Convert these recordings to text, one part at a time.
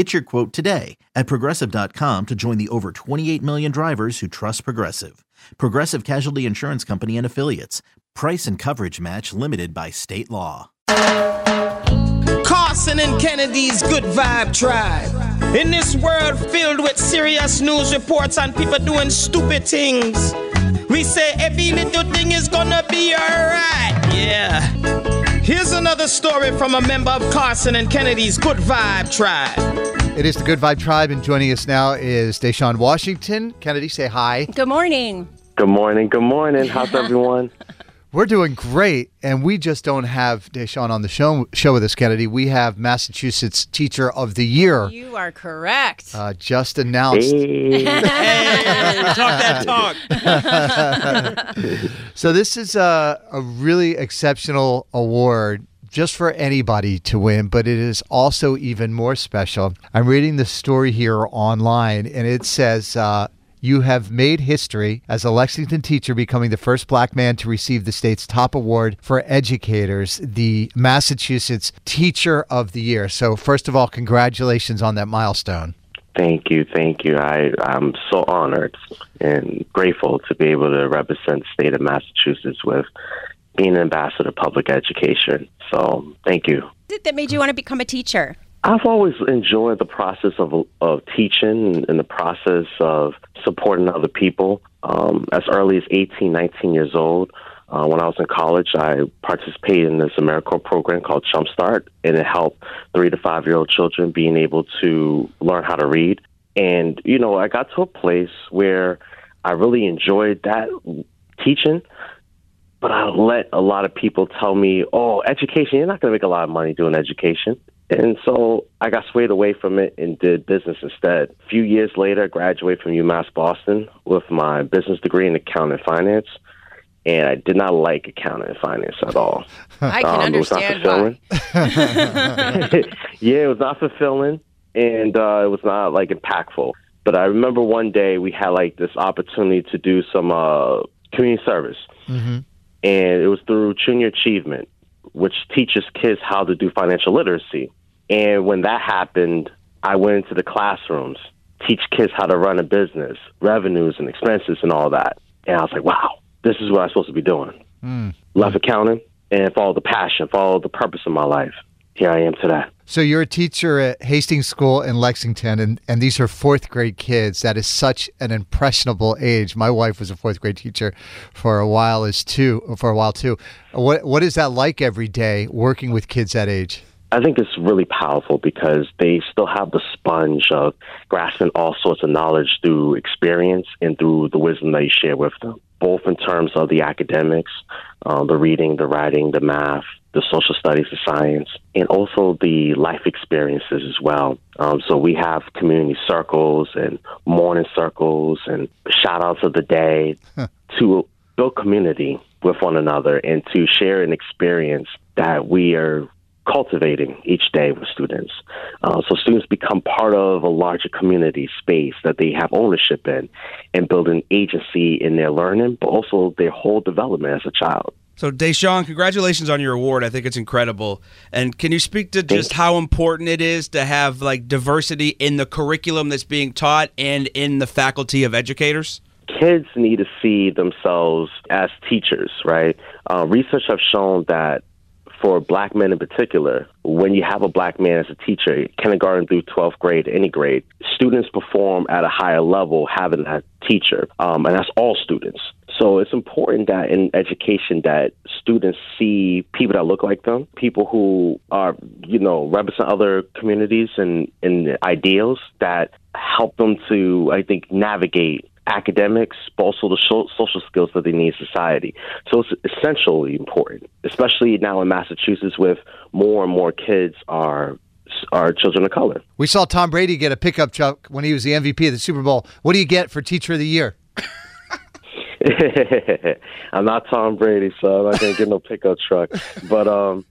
Get your quote today at progressive.com to join the over 28 million drivers who trust Progressive. Progressive Casualty Insurance Company and Affiliates. Price and coverage match limited by state law. Carson and Kennedy's Good Vibe Tribe. In this world filled with serious news reports and people doing stupid things, we say every little thing is gonna be alright. Yeah. Here's another story from a member of Carson and Kennedy's Good Vibe Tribe. It is the Good Vibe Tribe, and joining us now is De'Shawn Washington. Kennedy, say hi. Good morning. Good morning. Good morning. How's everyone? We're doing great, and we just don't have De'Shawn on the show show with us, Kennedy. We have Massachusetts Teacher of the Year You are correct. uh, just announced. Hey. Hey, talk that talk. So this is a, a really exceptional award just for anybody to win, but it is also even more special. I'm reading the story here online, and it says. Uh, you have made history as a Lexington teacher, becoming the first black man to receive the state's top award for educators, the Massachusetts Teacher of the Year. So, first of all, congratulations on that milestone. Thank you. Thank you. I, I'm so honored and grateful to be able to represent the state of Massachusetts with being an ambassador of public education. So thank you. What is it that made you want to become a teacher? I've always enjoyed the process of of teaching and the process of supporting other people. Um, as early as 18, 19 years old, uh, when I was in college, I participated in this AmeriCorps program called Jumpstart, and it helped three to five year old children being able to learn how to read. And you know, I got to a place where I really enjoyed that teaching. But I let a lot of people tell me, "Oh, education, you're not going to make a lot of money doing education." And so I got swayed away from it and did business instead. A few years later, I graduated from UMass Boston with my business degree in accounting and finance. And I did not like accounting and finance at all. I can Um, it was not understand fulfilling. why. yeah, it was not fulfilling and uh, it was not like impactful. But I remember one day we had like this opportunity to do some uh, community service, and it was through Junior Achievement, which teaches kids how to do financial literacy. And when that happened, I went into the classrooms, teach kids how to run a business, revenues and expenses and all that. And I was like, wow, this is what I'm supposed to be doing. Hmm. Love accounting and follow the passion, follow the purpose of my life. Here I am today. So you're a teacher at Hastings School in Lexington, and, and these are fourth grade kids. That is such an impressionable age. My wife was a fourth grade teacher for a while as too for a while too. What what is that like every day working with kids that age? I think it's really powerful because they still have the sponge of grasping all sorts of knowledge through experience and through the wisdom that you share with them, both in terms of the academics, uh, the reading, the writing, the math, the social studies, the science, and also the life experiences as well. Um, so we have community circles and morning circles and shout outs of the day to build community with one another and to share an experience that we are cultivating each day with students. Uh, so students become part of a larger community space that they have ownership in and build an agency in their learning, but also their whole development as a child. So, De'Shawn, congratulations on your award. I think it's incredible. And can you speak to just how important it is to have like diversity in the curriculum that's being taught and in the faculty of educators? kids need to see themselves as teachers, right? Uh, research have shown that for black men in particular, when you have a black man as a teacher, kindergarten through 12th grade, any grade, students perform at a higher level having that teacher. Um, and that's all students. So it's important that in education that students see people that look like them, people who are, you know, represent other communities and, and ideals that help them to, I think, navigate academics, but also the social skills that they need in society. So it's essentially important, especially now in Massachusetts with more and more kids are are children of color. We saw Tom Brady get a pickup truck when he was the MVP of the Super Bowl. What do you get for Teacher of the Year? I'm not Tom Brady, so I'm not gonna get no pickup truck. But um,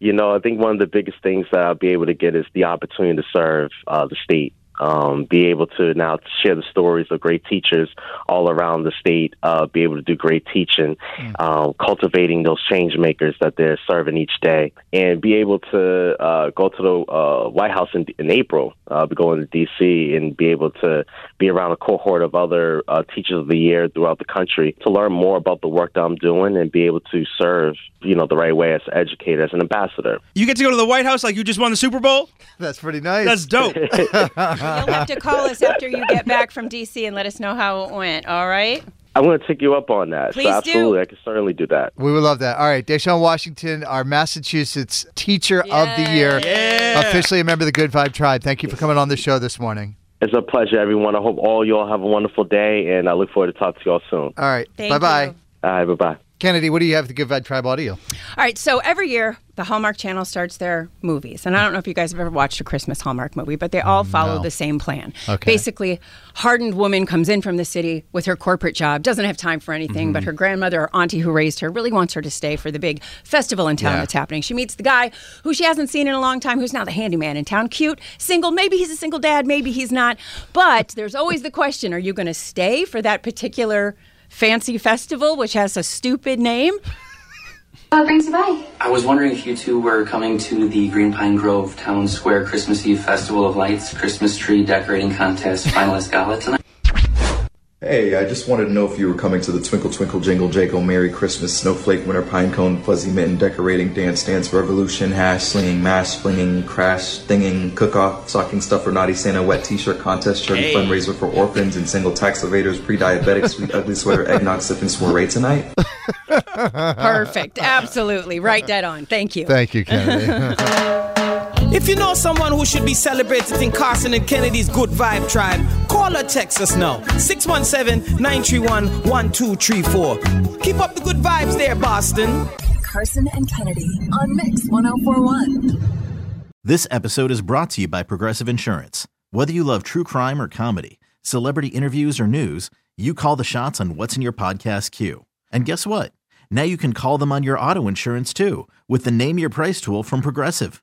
you know, I think one of the biggest things that I'll be able to get is the opportunity to serve uh, the state. Um, be able to now share the stories of great teachers all around the state, uh, be able to do great teaching, uh, cultivating those change makers that they're serving each day, and be able to uh, go to the uh, White House in, in April, uh, going to D.C. and be able to be around a cohort of other uh, teachers of the year throughout the country to learn more about the work that I'm doing and be able to serve, you know, the right way as an educator, as an ambassador. You get to go to the White House like you just won the Super Bowl? That's pretty nice. That's dope. You'll have to call us after you get back from DC and let us know how it went. All right. I'm going to take you up on that. Please so do. absolutely, I can certainly do that. We would love that. All right, De'Shawn Washington, our Massachusetts Teacher of the Year, Yeah. officially a member of the Good Vibe Tribe. Thank you for coming on the show this morning. It's a pleasure, everyone. I hope all y'all have a wonderful day, and I look forward to talking to y'all soon. All right, bye bye. All right, bye bye. Kennedy, what do you have at the Good Vibe Tribe audio? All right, so every year the Hallmark Channel starts their movies, and I don't know if you guys have ever watched a Christmas Hallmark movie, but they all mm, follow the same plan. Okay. Basically, hardened woman comes in from the city with her corporate job, doesn't have time for anything, but mm-hmm. her grandmother or auntie who raised her really wants her to stay for the big festival in town Yeah. that's happening. She meets the guy who she hasn't seen in a long time, who's now the handyman in town. Cute, single, maybe he's a single dad, maybe he's not. But there's always the question: Are you going to stay for that particular? Fancy festival, which has a stupid name. Oh, brings you by. I was wondering if you two were coming to the Green Pine Grove Town Square Christmas Eve Festival of Lights Christmas Tree Decorating Contest Finalist Gala tonight. Hey, I just wanted to know if you were coming to the Twinkle Twinkle Jingle Jangle Merry Christmas Snowflake Winter Pine Cone Fuzzy Mitten Decorating Dance Dance Revolution Hash Slinging Mash Flinging Crash Thinging Cook Off Stocking Stuffer Naughty Santa Wet T-Shirt Contest Charity Hey. Fundraiser for Orphans and Single Tax Evaders Pre-Diabetics Sweet Ugly Sweater Eggnog Sipping Soiree tonight. Perfect. Absolutely. Right dead on. Thank you. Thank you, Kennedy. If you know someone who should be celebrated in Carson and Kennedy's Good Vibe Tribe, call or text us now. 617 931 1234. Keep up the good vibes there, Boston. Carson and Kennedy on Mix 1041. This episode is brought to you by Progressive Insurance. Whether you love true crime or comedy, celebrity interviews or news, you call the shots on what's in your podcast queue. And guess what? Now you can call them on your auto insurance too with the Name Your Price tool from Progressive.